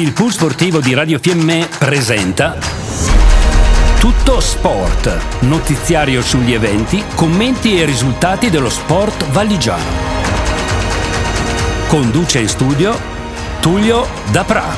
Il pool sportivo di Radio Fiemme presenta Tutto Sport, notiziario sugli eventi, commenti e risultati dello sport valligiano. Conduce in studio Tullio Dapra.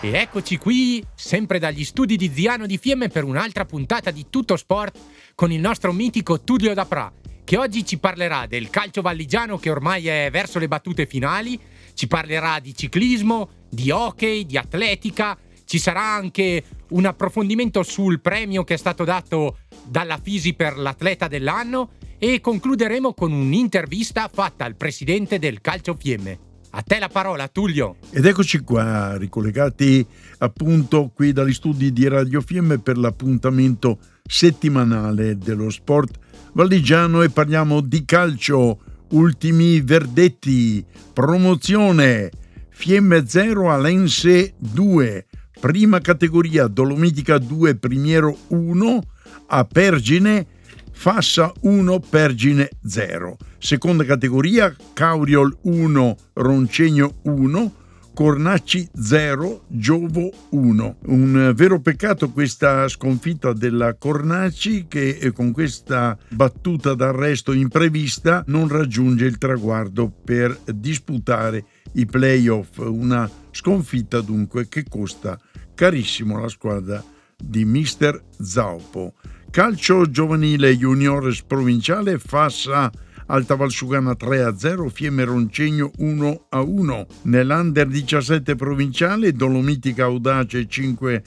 E eccoci qui, sempre dagli studi di Ziano di Fiemme per un'altra puntata di Tutto Sport con il nostro mitico Tullio Dapra, che oggi ci parlerà del calcio valligiano che ormai è verso le battute finali, ci parlerà di ciclismo, di hockey, di atletica, ci sarà anche un approfondimento sul premio che è stato dato dalla Fisi per l'atleta dell'anno e concluderemo con un'intervista fatta al presidente del Calcio Fiemme. A te la parola, Tullio. Ed eccoci qua, ricollegati appunto qui dagli studi di Radio Fiemme per l'appuntamento settimanale dello sport valligiano e parliamo di calcio. Ultimi verdetti, promozione, Fiemme 0 Alense 2, prima categoria Dolomitica 2 Primiero 1, a Pergine Fassa 1, Pergine 0. Seconda categoria, Cauriol 1, Roncegno 1, Cornacci 0, Giovo 1. Un vero peccato questa sconfitta della Cornacci che eh, con questa battuta d'arresto imprevista non raggiunge il traguardo per disputare i playoff. Una sconfitta dunque che costa carissimo alla squadra di mister Zaupo. Calcio giovanile juniores provinciale Fassa Alta Valsugana 3-0, Fiemme Roncegno 1-1. Nell'Under 17 provinciale Dolomitica Audace 5-0,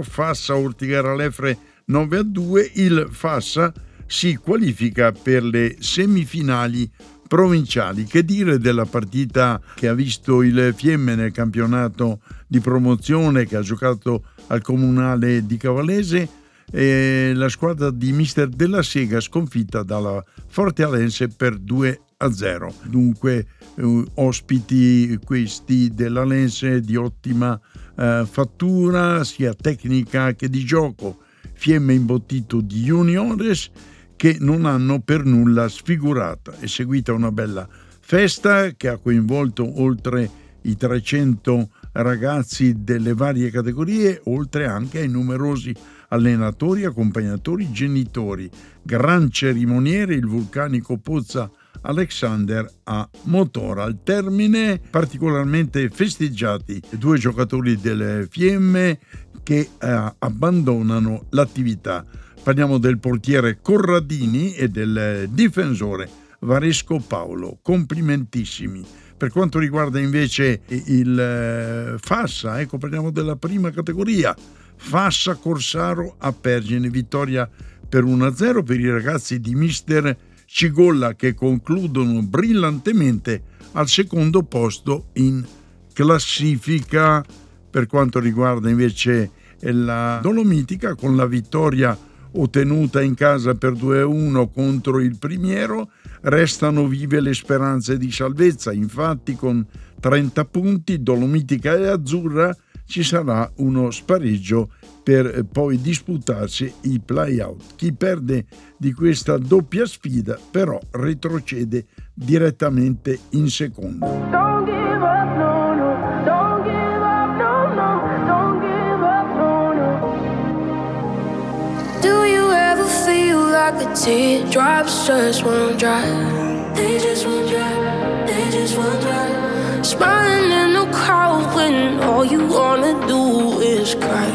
Fassa Ortigara Lefre 9-2. Il Fassa si qualifica per le semifinali provinciali. Che dire della partita che ha visto il Fiemme nel campionato di promozione che ha giocato al comunale di Cavallese? E la squadra di mister della Sega sconfitta dalla Forte Alense per 2 a 0. Dunque eh, ospiti questi dell'Alense di ottima eh, fattura sia tecnica che di gioco. Fiemme imbottito di juniores che non hanno per nulla sfigurata. È seguita una bella festa che ha coinvolto oltre i 300 ragazzi delle varie categorie, oltre anche ai numerosi allenatori, accompagnatori, genitori. Gran cerimoniere il vulcanico Pozza Alexander a Motora. Al termine particolarmente festeggiati due giocatori delle Fiemme che eh, abbandonano l'attività. Parliamo del portiere Corradini e del difensore Varesco Paolo. Complimentissimi. Per quanto riguarda invece il eh, Fassa, ecco parliamo della prima categoria. Fassa Corsaro a Pergine, vittoria per 1-0 per i ragazzi di mister Cigolla che concludono brillantemente al secondo posto in classifica. Per quanto riguarda invece la Dolomitica, con la vittoria ottenuta in casa per 2-1 contro il Primiero, restano vive le speranze di salvezza. Infatti, con 30 punti, Dolomitica e Azzurra ci sarà uno spareggio per poi disputarsi i play-out. Chi perde di questa doppia sfida però retrocede direttamente in seconda. Like the teardrops just won't dry? They just won't dry, they just won't dry. Smiling when all you wanna do is cry.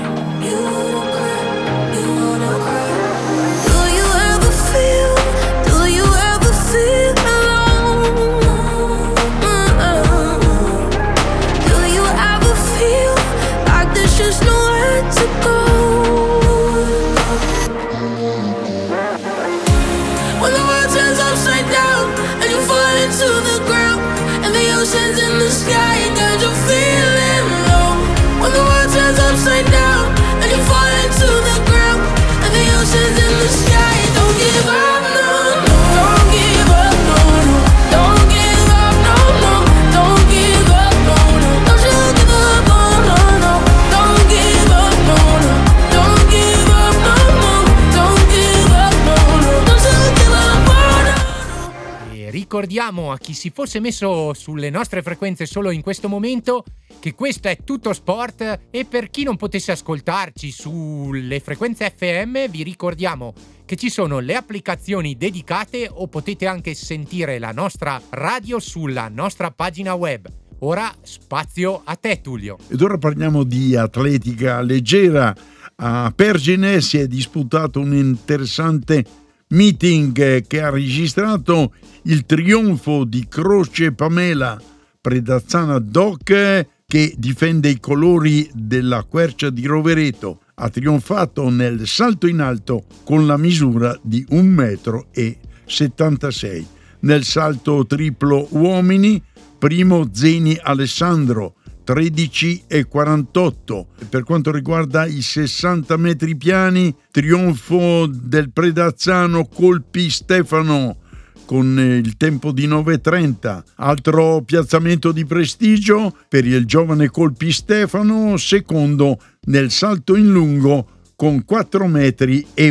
Ricordiamo a chi si fosse messo sulle nostre frequenze solo in questo momento che questo è tutto sport e per chi non potesse ascoltarci sulle frequenze FM vi ricordiamo che ci sono le applicazioni dedicate o potete anche sentire la nostra radio sulla nostra pagina web. Ora spazio a te Tullio. Ed ora parliamo di atletica leggera. A Pergine si è disputato un interessante meeting che ha registrato il trionfo di Croce Pamela Predazzana Doc che difende i colori della quercia di Rovereto. Ha trionfato nel salto in alto con la misura di 1,76 m. Nel salto triplo uomini, primo Zeni Alessandro, 13 e 48. Per quanto riguarda i 60 metri piani, trionfo del Predazzano Colpi Stefano con il tempo di 9.30. Altro piazzamento di prestigio per il giovane Colpi Stefano, secondo nel salto in lungo con 4,20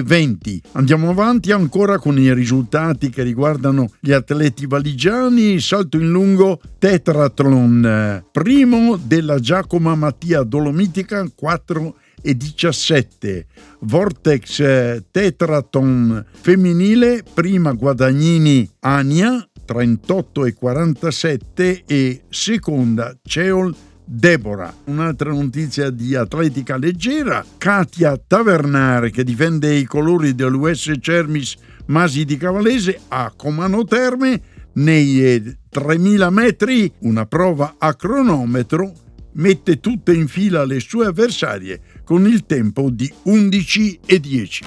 metri. Andiamo avanti ancora con i risultati che riguardano gli atleti valigiani. Salto in lungo Tetratron, primo della Giacomo Mattia Dolomitica 4,20 e 17. Vortex eh, Tetraton femminile, prima Guadagnini Ania 38 e 47 e seconda Ceol Deborah. Un'altra notizia di atletica leggera, Katia Tavernare che difende i colori dell'US Cermis Masi di Cavalese a Comano Terme nei eh, 3000 metri, una prova a cronometro, mette tutte in fila le sue avversarie con il tempo di 11 e 10.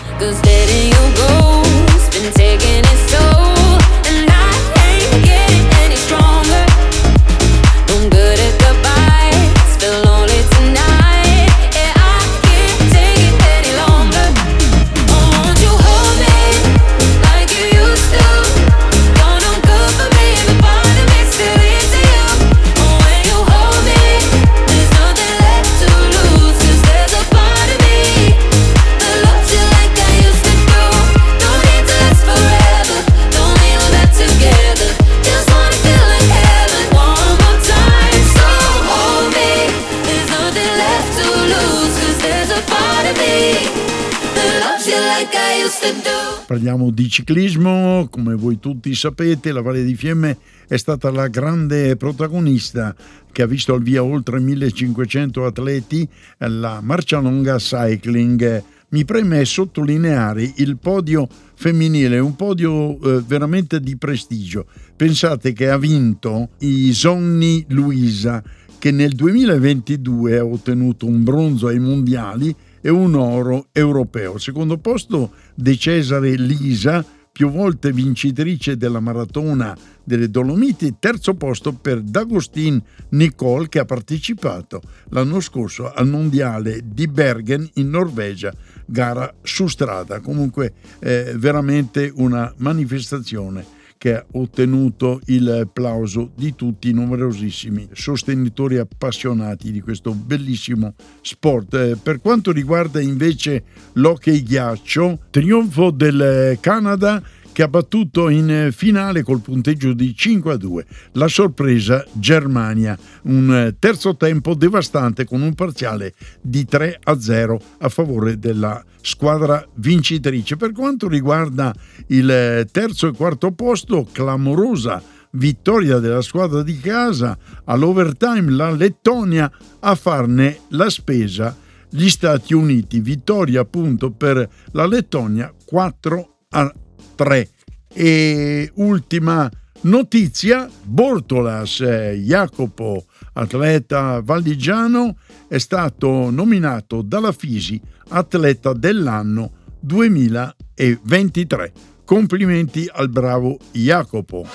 Parliamo di ciclismo, come voi tutti sapete, la Valle di Fiemme è stata la grande protagonista che ha visto al via oltre 1500 atleti la Marcialonga Cycling. Mi preme sottolineare il podio femminile, un podio eh, veramente di prestigio. Pensate che ha vinto Isonni Luisa, che nel 2022 ha ottenuto un bronzo ai mondiali e un oro europeo. Secondo posto De Cesare Lisa, più volte vincitrice della maratona delle Dolomiti, terzo posto per D'Agostin Nicole che ha partecipato l'anno scorso al mondiale di Bergen in Norvegia, gara su strada. Comunque eh, veramente una manifestazione che ha ottenuto il plauso di tutti i numerosissimi sostenitori appassionati di questo bellissimo sport. Eh, per quanto riguarda invece l'hockey ghiaccio, trionfo del Canada che ha battuto in finale col punteggio di 5 a 2. La sorpresa Germania, un terzo tempo devastante con un parziale di 3 a 0 a favore della squadra vincitrice. Per quanto riguarda il terzo e quarto posto, clamorosa vittoria della squadra di casa all'overtime la Lettonia a farne la spesa gli Stati Uniti. Vittoria appunto per la Lettonia 4 a 3. E ultima notizia, Bortolas eh, Jacopo, atleta valdigiano, è stato nominato dalla Fisi atleta dell'anno 2023. Complimenti al bravo Jacopo.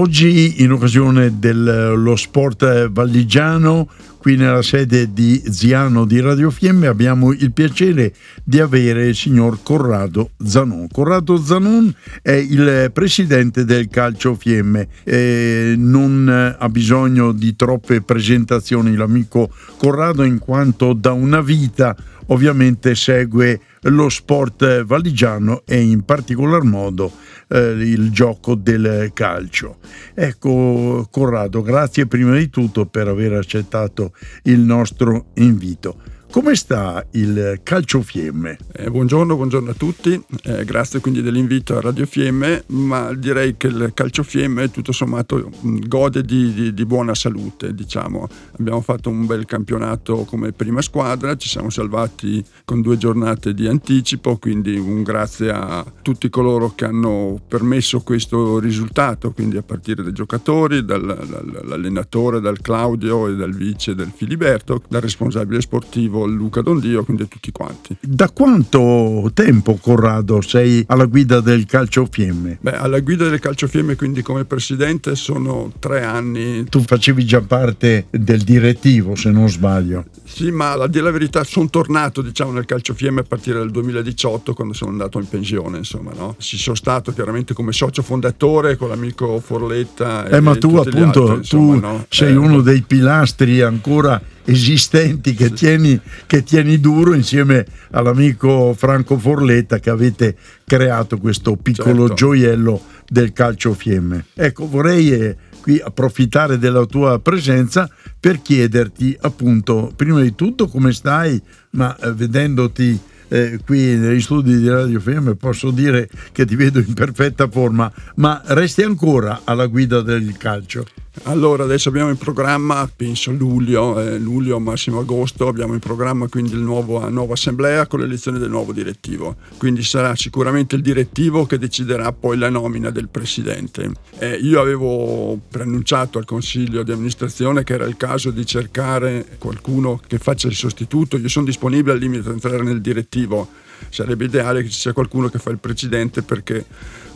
Oggi in occasione dello sport valligiano qui nella sede di Ziano di Radio Fiemme abbiamo il piacere di avere il signor Corrado Zanon. Corrado Zanon è il presidente del Calcio Fiemme, e non ha bisogno di troppe presentazioni l'amico Corrado in quanto da una vita ovviamente segue lo sport valigiano e in particolar modo eh, il gioco del calcio. Ecco Corrado, grazie prima di tutto per aver accettato il nostro invito. Come sta il Calcio Fiemme? Eh, buongiorno, buongiorno, a tutti, eh, grazie quindi dell'invito a Radio Fiemme, ma direi che il Calcio Fiemme tutto sommato gode di, di, di, buona salute, diciamo. Abbiamo fatto un bel campionato come prima squadra, ci siamo salvati con due giornate di anticipo, quindi un grazie a tutti coloro che hanno permesso questo risultato, quindi a partire dai giocatori, dal, dall'allenatore, dal Claudio e dal vice del Filiberto, dal responsabile sportivo Luca Dondio, quindi a tutti quanti. Da quanto tempo, Corrado, sei alla guida del Calcio Fiemme? Beh, alla guida del Calcio Fiemme, quindi come presidente, sono tre anni. Tu facevi già parte del direttivo, se non sbaglio. Sì, ma a dire la verità sono tornato diciamo, nel Calcio Fiemme a partire dal 2018, quando sono andato in pensione, insomma, no? Ci sono stato chiaramente come socio fondatore con l'amico Forletta. Eh, ma tu appunto, altri, insomma, tu no? sei eh, uno dei pilastri ancora esistenti che tieni, che tieni, duro insieme all'amico Franco Forletta che avete creato questo piccolo certo. gioiello del calcio fiemme. Ecco, vorrei eh, qui approfittare della tua presenza per chiederti appunto, prima di tutto come stai, ma eh, vedendoti eh, qui negli studi di Radio Fiemme posso dire che ti vedo in perfetta forma, ma resti ancora alla guida del calcio? Allora, adesso abbiamo in programma, penso luglio, eh, luglio, massimo agosto, abbiamo in programma quindi la nuova assemblea con l'elezione del nuovo direttivo. Quindi sarà sicuramente il direttivo che deciderà poi la nomina del presidente. Eh, io avevo preannunciato al consiglio di amministrazione che era il caso di cercare qualcuno che faccia il sostituto. Io sono disponibile al limite a entrare nel direttivo sarebbe ideale che ci sia qualcuno che fa il precedente perché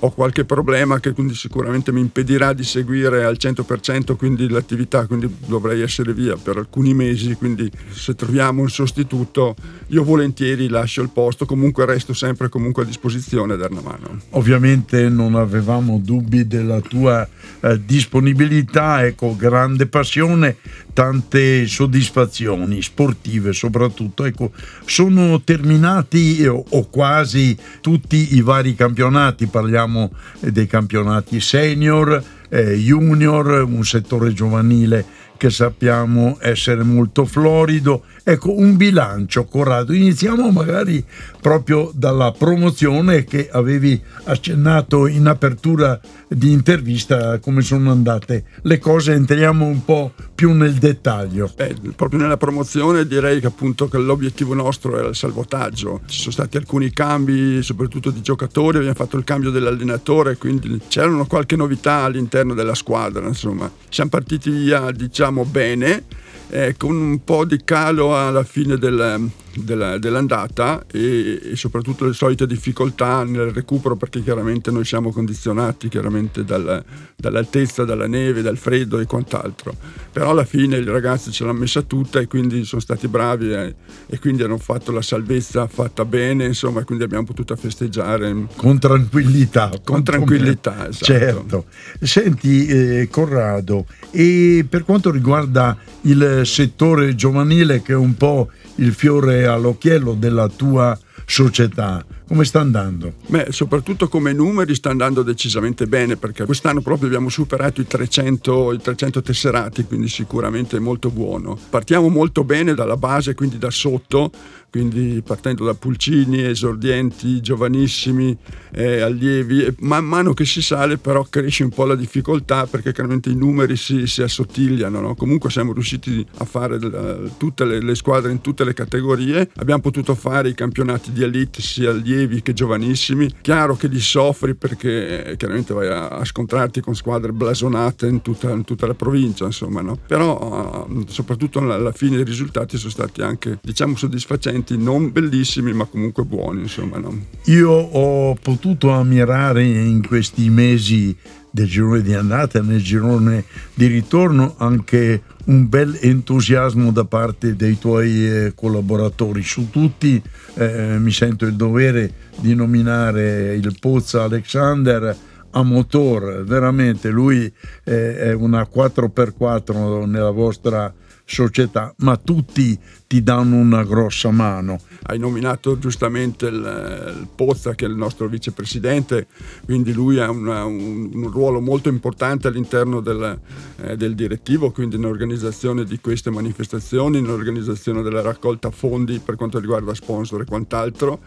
ho qualche problema che quindi sicuramente mi impedirà di seguire al 100% quindi l'attività, quindi dovrei essere via per alcuni mesi, quindi se troviamo un sostituto io volentieri lascio il posto, comunque resto sempre comunque a disposizione a dare una mano. Ovviamente non avevamo dubbi della tua eh, disponibilità, ecco, grande passione, tante soddisfazioni sportive soprattutto, ecco, sono terminati o, o quasi tutti i vari campionati, parliamo parliamo dei campionati senior, eh, junior, un settore giovanile che sappiamo essere molto florido. Ecco, un bilancio, Corrado. Iniziamo magari proprio dalla promozione che avevi accennato in apertura di intervista, come sono andate le cose, entriamo un po' più nel dettaglio. Beh, proprio nella promozione direi che appunto che l'obiettivo nostro era il salvataggio. Ci sono stati alcuni cambi, soprattutto di giocatori, abbiamo fatto il cambio dell'allenatore, quindi c'erano qualche novità all'interno della squadra, insomma. Siamo partiti via, diciamo, bene eh, con un po' di calo alla fine del, della, dell'andata e, e, soprattutto le solite difficoltà nel recupero perché chiaramente noi siamo condizionati chiaramente dal, dall'altezza, dalla neve, dal freddo e quant'altro. Però alla fine i ragazzi ce l'hanno messa tutta e quindi sono stati bravi e, e quindi hanno fatto la salvezza fatta bene, insomma, quindi abbiamo potuto festeggiare. Con tranquillità. Con tranquillità, esatto. Certo. Senti eh, Corrado, e per quanto riguarda il settore giovanile che è un po' il fiore all'occhiello della tua società. Come sta andando? Beh, soprattutto come numeri sta andando decisamente bene perché quest'anno proprio abbiamo superato i 300, i 300 tesserati, quindi sicuramente molto buono. Partiamo molto bene dalla base, quindi da sotto, quindi partendo da pulcini, esordienti, giovanissimi, eh, allievi, e man mano che si sale però cresce un po' la difficoltà perché chiaramente i numeri si, si assottigliano, no? comunque siamo riusciti a fare la, tutte le, le, squadre in tutte le categorie, abbiamo potuto fare i campionati di elite sia allievi che giovanissimi, chiaro che li soffri perché eh, chiaramente vai a, a, scontrarti con squadre blasonate in tutta, in tutta la provincia, insomma, no? però uh, soprattutto alla, alla fine i risultati sono stati anche diciamo soddisfacenti momenti non bellissimi ma comunque buoni insomma no? io ho potuto ammirare in questi mesi del girone di andata e nel girone di ritorno anche un bel entusiasmo da parte dei tuoi eh, collaboratori. Su tutti eh, mi sento il dovere di nominare il Pozza Alexander a motor, veramente lui eh, è una 4x4 nella vostra società, ma tutti ti danno una grossa mano. Hai nominato giustamente il, il Pozza che è il nostro vicepresidente, quindi lui ha una, un, un, ruolo molto importante all'interno del, eh, del direttivo, quindi nell'organizzazione di queste manifestazioni, nell'organizzazione della raccolta fondi per quanto riguarda sponsor e quant'altro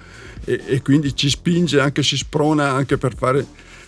e, e quindi ci spinge anche, si sprona anche per fare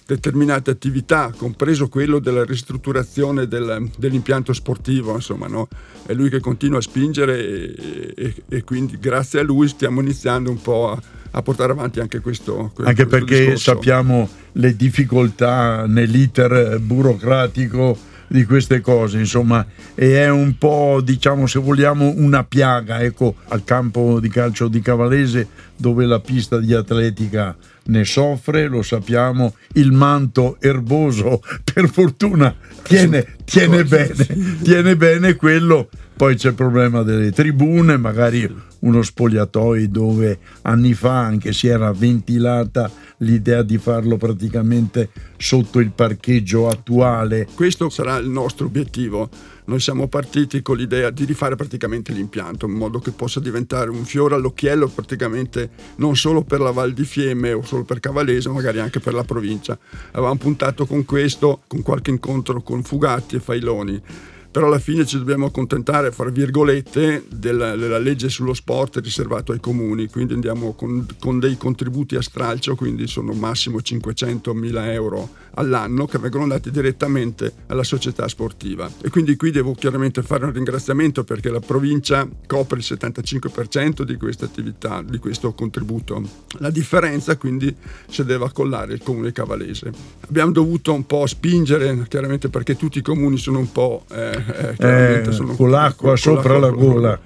determinate attività, compreso quello della ristrutturazione del, dell'impianto sportivo, insomma, no? è lui che continua a spingere e, e, e, quindi grazie a lui stiamo iniziando un po' a, a portare avanti anche questo. questo anche perché discorso. sappiamo le difficoltà nell'iter burocratico di queste cose, insomma, e è un po', diciamo, se vogliamo, una piaga, ecco, al campo di calcio di Cavalese dove la pista di atletica ne soffre, lo sappiamo, il manto erboso per fortuna tiene, tiene bene, tiene bene quello, poi c'è il problema delle tribune, magari uno spogliatoio dove anni fa anche si era ventilata l'idea di farlo praticamente sotto il parcheggio attuale. Questo sarà il nostro obiettivo. Noi siamo partiti con l'idea di rifare praticamente l'impianto in modo che possa diventare un fiore all'occhiello praticamente non solo per la Val di Fiemme o solo per Cavalese, magari anche per la provincia. Avevamo puntato con questo, con qualche incontro con Fugatti e Failoni però alla fine ci dobbiamo accontentare, fra virgolette, della, della, legge sullo sport riservato ai comuni, quindi andiamo con, con dei contributi a stralcio, quindi sono massimo 500.000 euro all'anno che vengono dati direttamente alla società sportiva. E quindi qui devo chiaramente fare un ringraziamento perché la provincia copre il 75% di questa attività, di questo contributo. La differenza quindi si deve accollare il comune cavalese. Abbiamo dovuto un po' spingere, chiaramente perché tutti i comuni sono un po' eh, eh, eh, sono con l'acqua con, sopra con la, la gola.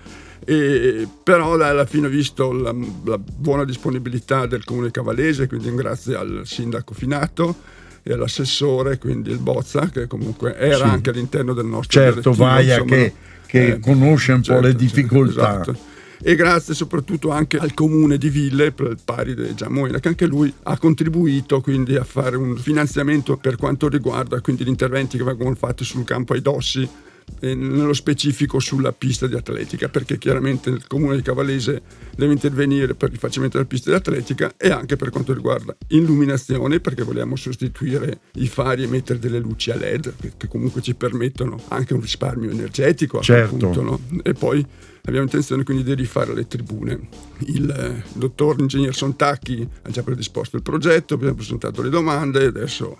E, però alla fine ho visto la, la, buona disponibilità del comune cavalese, quindi grazie al sindaco Finato e all'assessore, quindi il Bozza, che comunque era sì. anche all'interno del nostro Certo, Vaia che, che eh, conosce un certo, po' le difficoltà. Esatto e grazie soprattutto anche al comune di Ville, per pari di Giamoina, che anche lui ha contribuito quindi a fare un finanziamento per quanto riguarda quindi gli interventi che vengono fatti sul campo ai Dossi nello specifico sulla pista di atletica, perché chiaramente il comune di Cavallese deve intervenire per il facimento della pista di atletica e anche per quanto riguarda illuminazione, perché vogliamo sostituire i fari e mettere delle luci a LED, che comunque ci permettono anche un risparmio energetico. Certo. Appunto, no? E poi abbiamo intenzione quindi di rifare le tribune. Il eh, dottor ingegner Sontacchi ha già predisposto il progetto, abbiamo presentato le domande e adesso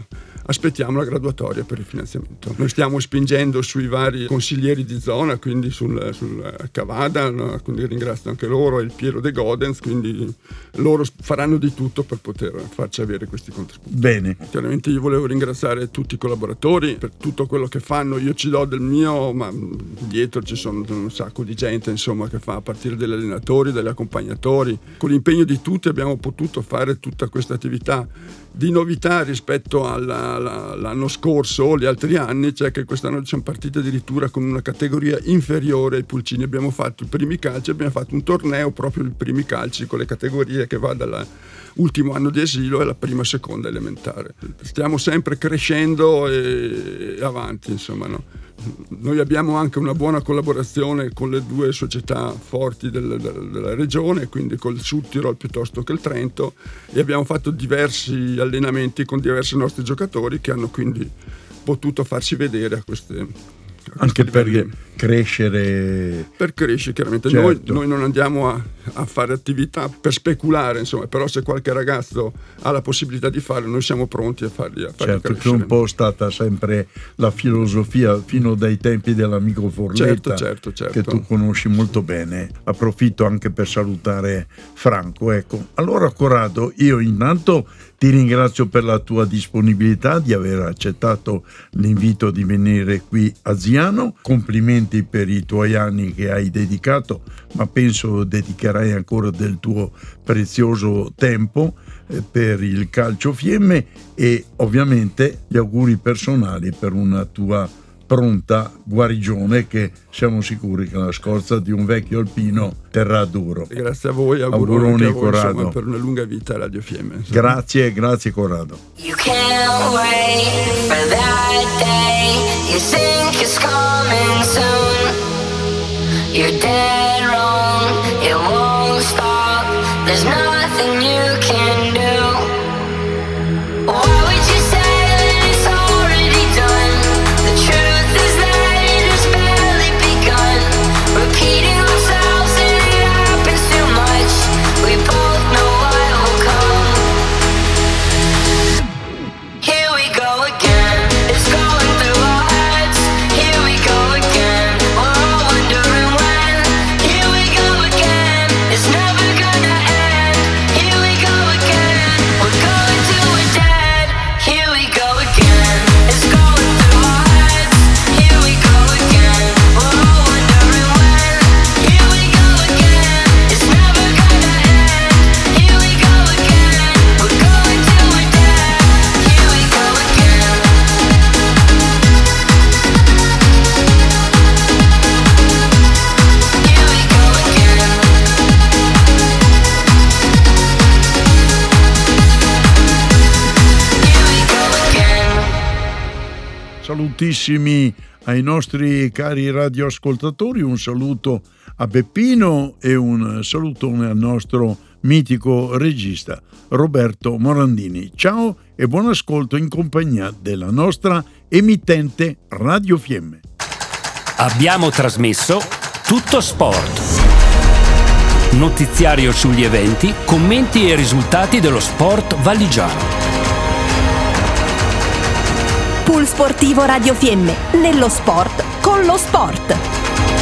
aspettiamo la graduatoria per il finanziamento. Noi stiamo spingendo sui vari consiglieri di zona, quindi sul, sul Cavada, no? quindi ringrazio anche loro e il Piero De Godens, quindi loro faranno di tutto per poter farci avere questi contributi. Bene. Chiaramente io volevo ringraziare tutti i collaboratori per tutto quello che fanno, io ci do del mio, ma dietro ci sono un sacco di gente insomma, che fa a partire dagli allenatori, dagli accompagnatori. Con l'impegno di tutti abbiamo potuto fare tutta questa attività di novità rispetto alla, alla, all'anno scorso o gli altri anni, cioè che quest'anno siamo partiti addirittura con una categoria inferiore ai pulcini. Abbiamo fatto i primi calci, abbiamo fatto un torneo proprio i primi calci con le categorie che va dall'ultimo anno di asilo e la prima seconda elementare. Stiamo sempre crescendo e avanti, insomma. No? Noi abbiamo anche una buona collaborazione con le due società forti del, del, della regione, quindi col Sud Tirol piuttosto che il Trento, e abbiamo fatto diversi allenamenti con diversi nostri giocatori che hanno quindi potuto farsi vedere a queste, anche per crescere. Per crescere, chiaramente. Certo. Noi, noi, non andiamo a, a, fare attività per speculare, insomma, però se qualche ragazzo ha la possibilità di farlo, noi siamo pronti a fargli, a fargli certo, crescere. che è un po' stata sempre la filosofia fino dai tempi dell'amico Forletta, certo, certo, certo. che tu conosci molto bene. Approfitto anche per salutare Franco. Ecco. Allora, Corrado, io intanto ti ringrazio per la tua disponibilità di aver accettato l'invito di venire qui a Ziano. Complimenti complimenti per i tuoi anni che hai dedicato, ma penso dedicherai ancora del tuo prezioso tempo eh, per il calcio fiemme e ovviamente gli auguri personali per una tua pronta guarigione che siamo sicuri che la scorza di un vecchio alpino terrà duro. Grazie a voi, auguroni, a voi, Corrado. Insomma, per una lunga vita Radio Fiemme. Insomma. Grazie, grazie Corrado. You can't wait for that day You think it's coming soon You're dead wrong, it won't stop. There's nothing salutissimi ai nostri cari radioascoltatori, un saluto a Beppino e un salutone al nostro mitico regista Roberto Morandini. Ciao e buon ascolto in compagnia della nostra emittente Radio Fiemme. Abbiamo trasmesso Tutto Sport. Notiziario sugli eventi, commenti e risultati dello sport valigiano. Pool Sportivo Radio Fiemme, nello sport con lo sport.